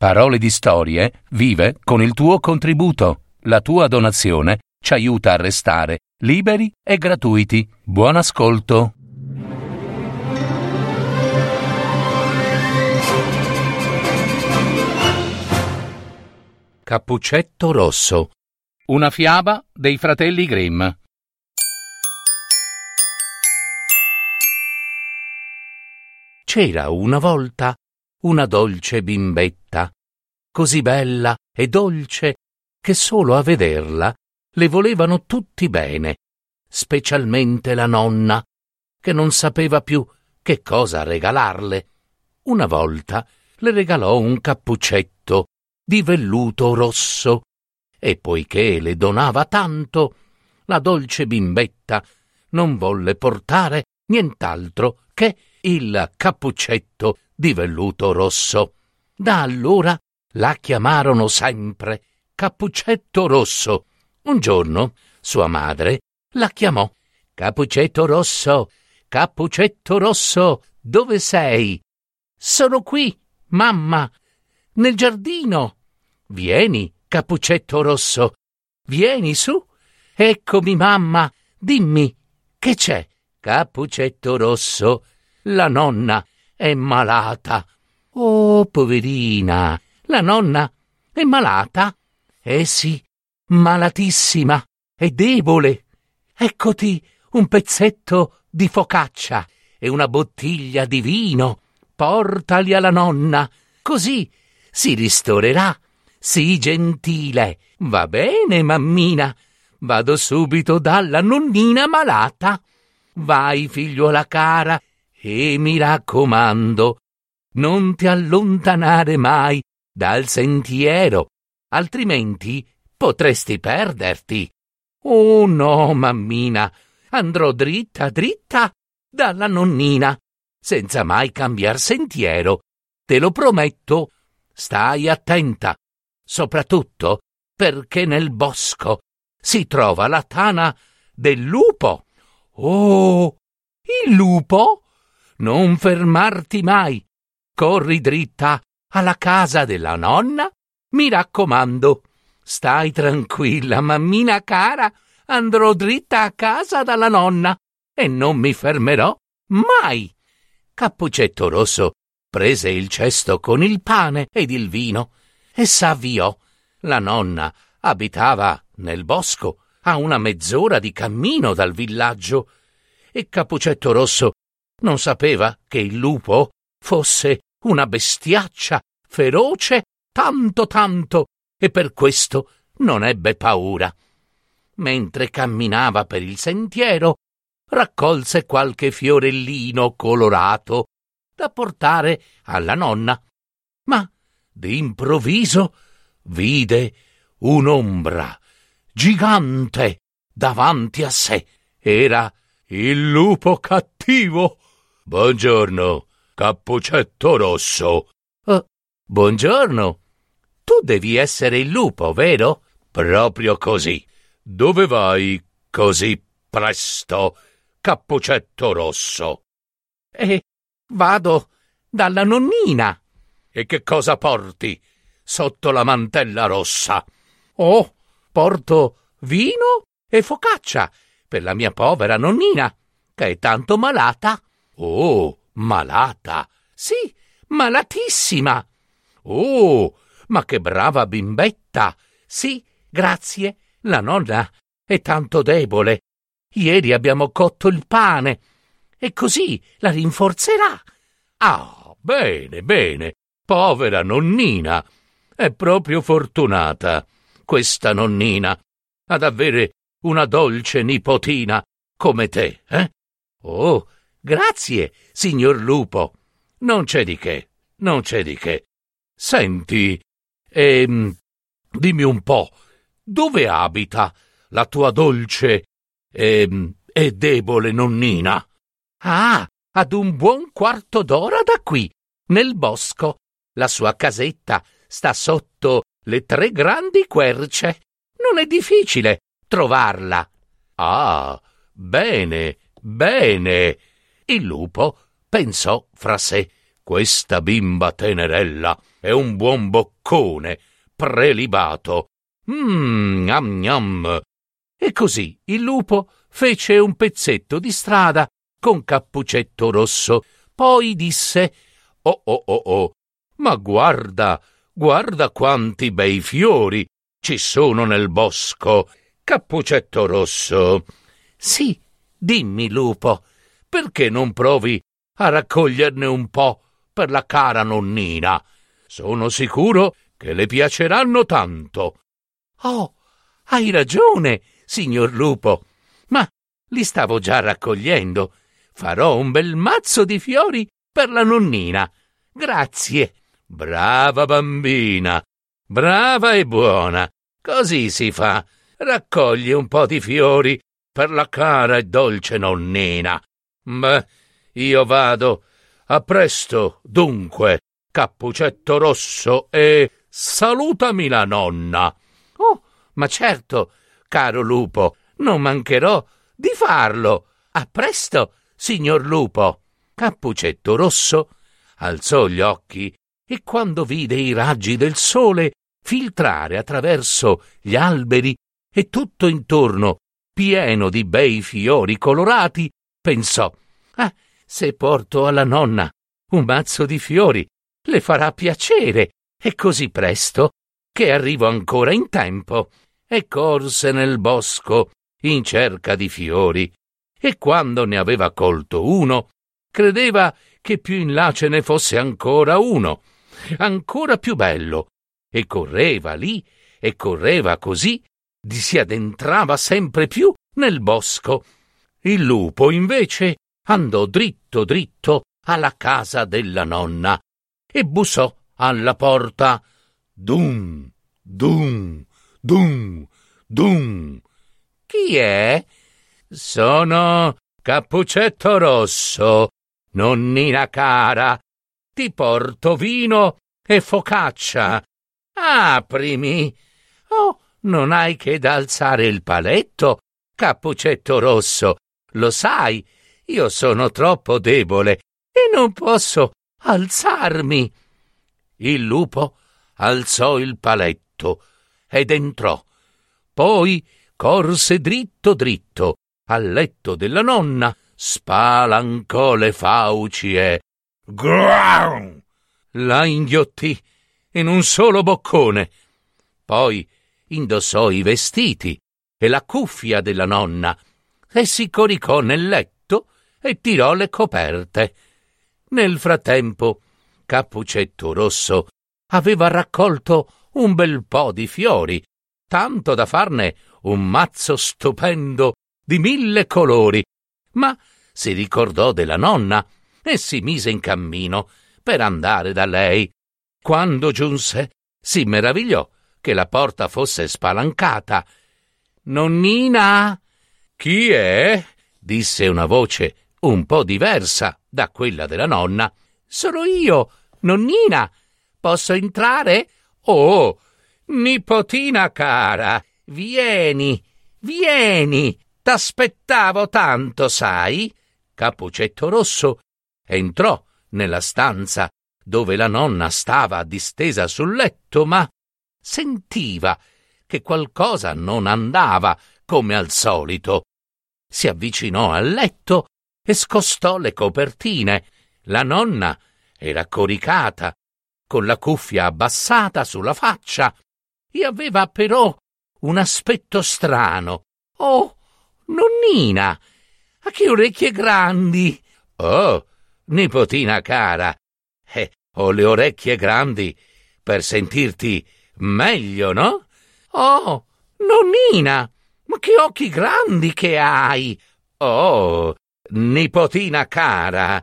Parole di Storie vive con il tuo contributo. La tua donazione ci aiuta a restare liberi e gratuiti. Buon ascolto. Cappuccetto rosso. Una fiaba dei fratelli Grimm. C'era una volta una dolce bimbetta, così bella e dolce che solo a vederla le volevano tutti bene, specialmente la nonna, che non sapeva più che cosa regalarle. Una volta le regalò un cappuccetto di velluto rosso e poiché le donava tanto, la dolce bimbetta non volle portare nient'altro che il cappuccetto di velluto rosso. Da allora la chiamarono sempre Cappuccetto Rosso. Un giorno sua madre la chiamò Cappuccetto Rosso, Cappuccetto Rosso, dove sei? Sono qui, mamma, nel giardino. Vieni, Cappuccetto Rosso, vieni su. Eccomi, mamma, dimmi, che c'è? Cappuccetto Rosso, la nonna è malata. Oh, poverina, la nonna è malata? Eh sì, malatissima, è debole. Eccoti un pezzetto di focaccia e una bottiglia di vino. Portali alla nonna, così si ristorerà. Sii gentile. Va bene, mammina. Vado subito dalla nonnina malata. Vai, figliuola cara, e mi raccomando, non ti allontanare mai dal sentiero, altrimenti potresti perderti. Oh no, mammina, andrò dritta, dritta dalla nonnina, senza mai cambiar sentiero. Te lo prometto. Stai attenta, soprattutto perché nel bosco si trova la tana del lupo. Oh, il lupo? Non fermarti mai. Corri dritta alla casa della nonna. Mi raccomando, stai tranquilla, mammina cara, andrò dritta a casa dalla nonna e non mi fermerò mai. Cappuccetto Rosso prese il cesto con il pane ed il vino e s'avviò. La nonna abitava nel bosco a una mezz'ora di cammino dal villaggio e Cappuccetto Rosso non sapeva che il lupo fosse una bestiaccia feroce tanto tanto e per questo non ebbe paura. Mentre camminava per il sentiero, raccolse qualche fiorellino colorato da portare alla nonna. Ma d'improvviso vide un'ombra gigante davanti a sé. Era il lupo cattivo Buongiorno, Cappuccetto Rosso. Oh, buongiorno. Tu devi essere il lupo, vero? Proprio così. Dove vai così presto, Cappuccetto Rosso? Eh, vado dalla nonnina. E che cosa porti sotto la mantella rossa? Oh, porto vino e focaccia per la mia povera nonnina, che è tanto malata. Oh, malata. Sì, malatissima. Oh, ma che brava bimbetta. Sì, grazie. La nonna è tanto debole. Ieri abbiamo cotto il pane e così la rinforzerà. Ah, bene, bene. Povera nonnina. È proprio fortunata questa nonnina ad avere una dolce nipotina come te, eh? Oh, Grazie, signor Lupo. Non c'è di che, non c'è di che. Senti, ehm, dimmi un po', dove abita la tua dolce ehm, e debole nonnina? Ah, ad un buon quarto d'ora da qui, nel bosco. La sua casetta sta sotto le tre grandi querce. Non è difficile trovarla. Ah, bene, bene. Il lupo pensò fra sé questa bimba tenerella è un buon boccone, prelibato. Mmm, gnam gnam. E così il lupo fece un pezzetto di strada con Cappuccetto Rosso. Poi disse: Oh oh oh oh, ma guarda, guarda quanti bei fiori ci sono nel bosco. Cappuccetto Rosso. Sì, dimmi, lupo, perché non provi a raccoglierne un po' per la cara nonnina. Sono sicuro che le piaceranno tanto. Oh, hai ragione, signor lupo. Ma li stavo già raccogliendo. Farò un bel mazzo di fiori per la nonnina. Grazie. Brava bambina. Brava e buona. Così si fa. Raccogli un po' di fiori per la cara e dolce nonnina. Beh, io vado a presto, dunque, Cappuccetto Rosso, e salutami la nonna. Oh, ma certo, caro lupo, non mancherò di farlo. A presto, signor lupo. Cappuccetto Rosso alzò gli occhi e quando vide i raggi del sole filtrare attraverso gli alberi e tutto intorno pieno di bei fiori colorati, pensò Ah, se porto alla nonna un mazzo di fiori, le farà piacere, e così presto che arrivo ancora in tempo. E corse nel bosco in cerca di fiori, e quando ne aveva colto uno, credeva che più in là ce ne fosse ancora uno, ancora più bello, e correva lì e correva così, si addentrava sempre più nel bosco. Il lupo, invece, andò dritto dritto alla casa della nonna e bussò alla porta. Dum, dum, dum, dum. Chi è? Sono Cappuccetto Rosso, nonnina cara. Ti porto vino e focaccia. Aprimi. Oh, non hai che da alzare il paletto, Cappuccetto Rosso. Lo sai, io sono troppo debole e non posso alzarmi. Il lupo alzò il paletto ed entrò. Poi corse dritto dritto al letto della nonna, spalancò le fauci e Grau! la inghiottì in un solo boccone. Poi indossò i vestiti e la cuffia della nonna e si coricò nel letto e tirò le coperte. Nel frattempo, Cappuccetto Rosso aveva raccolto un bel po' di fiori, tanto da farne un mazzo stupendo di mille colori, ma si ricordò della nonna e si mise in cammino per andare da lei. Quando giunse, si meravigliò che la porta fosse spalancata. Nonnina? Chi è? disse una voce un po' diversa da quella della nonna. Sono io, nonnina. Posso entrare? Oh, nipotina cara, vieni, vieni. T'aspettavo tanto, sai? Cappuccetto Rosso entrò nella stanza dove la nonna stava distesa sul letto, ma sentiva che qualcosa non andava come al solito. Si avvicinò al letto e scostò le copertine. La nonna era coricata, con la cuffia abbassata sulla faccia, e aveva però un aspetto strano. Oh, nonnina, a che orecchie grandi! Oh, nipotina cara, eh, ho le orecchie grandi per sentirti meglio, no? Oh, nonnina, ma che occhi grandi che hai! Oh, nipotina cara,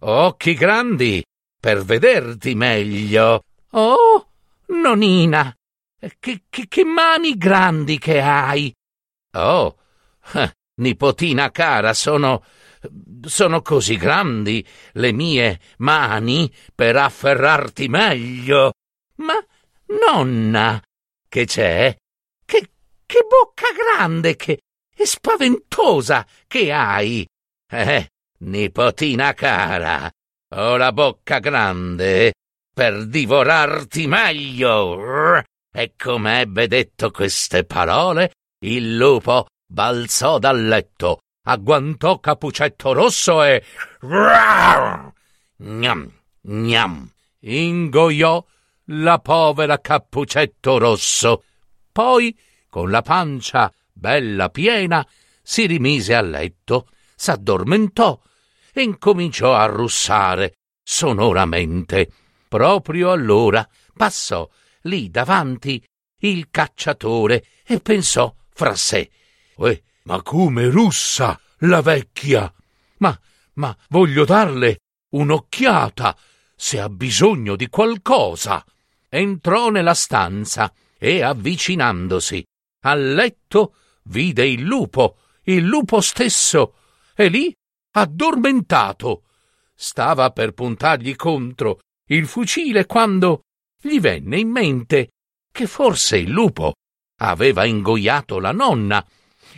occhi grandi per vederti meglio. Oh, nonina, che, che, che mani grandi che hai. Oh, eh, nipotina cara, sono sono così grandi le mie mani per afferrarti meglio. Ma, nonna, che c'è? Che, bocca grande che e spaventosa che hai. Eh, nipotina cara, ho la bocca grande per divorarti meglio. E come ebbe detto queste parole, il lupo balzò dal letto, agguantò Capucetto Rosso e... Gnam, gnam, ingoiò la povera Cappuccetto Rosso. Poi, con la pancia bella piena, si rimise a letto, s'addormentò e incominciò a russare sonoramente. Proprio allora passò lì davanti il cacciatore e pensò fra sé: Uè, ma come russa la vecchia! Ma, ma voglio darle un'occhiata se ha bisogno di qualcosa. Entrò nella stanza e, avvicinandosi al letto, vide il lupo, il lupo stesso, e lì, addormentato. Stava per puntargli contro il fucile quando gli venne in mente che forse il lupo aveva ingoiato la nonna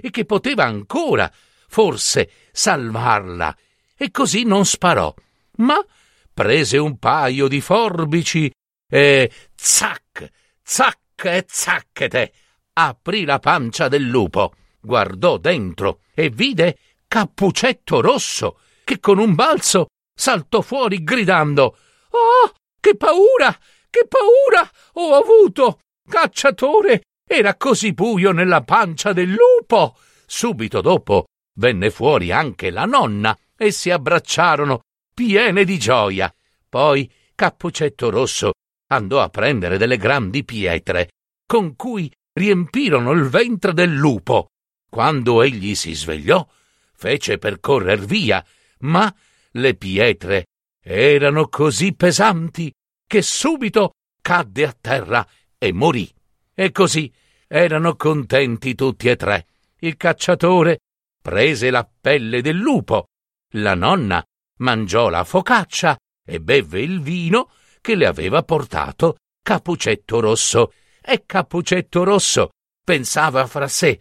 e che poteva ancora, forse, salvarla, e così non sparò, ma prese un paio di forbici e zac, zac e zacchete, aprì la pancia del lupo, guardò dentro e vide Cappuccetto Rosso, che con un balzo saltò fuori gridando Oh, che paura! Che paura ho avuto! Cacciatore! Era così buio nella pancia del lupo! Subito dopo venne fuori anche la nonna e si abbracciarono piene di gioia. Poi Cappuccetto Rosso andò a prendere delle grandi pietre con cui riempirono il ventre del lupo. Quando egli si svegliò, fece per correr via, ma le pietre erano così pesanti che subito cadde a terra e morì. E così erano contenti tutti e tre. Il cacciatore prese la pelle del lupo, la nonna mangiò la focaccia e bevve il vino che le aveva portato Capucetto Rosso. E Capucetto Rosso pensava fra sé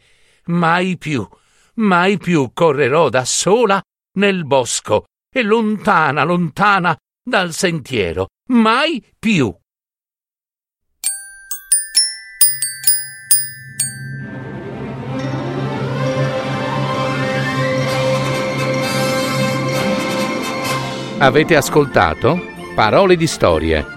mai più, mai più correrò da sola nel bosco e lontana, lontana dal sentiero, mai più. Avete ascoltato Parole di storie,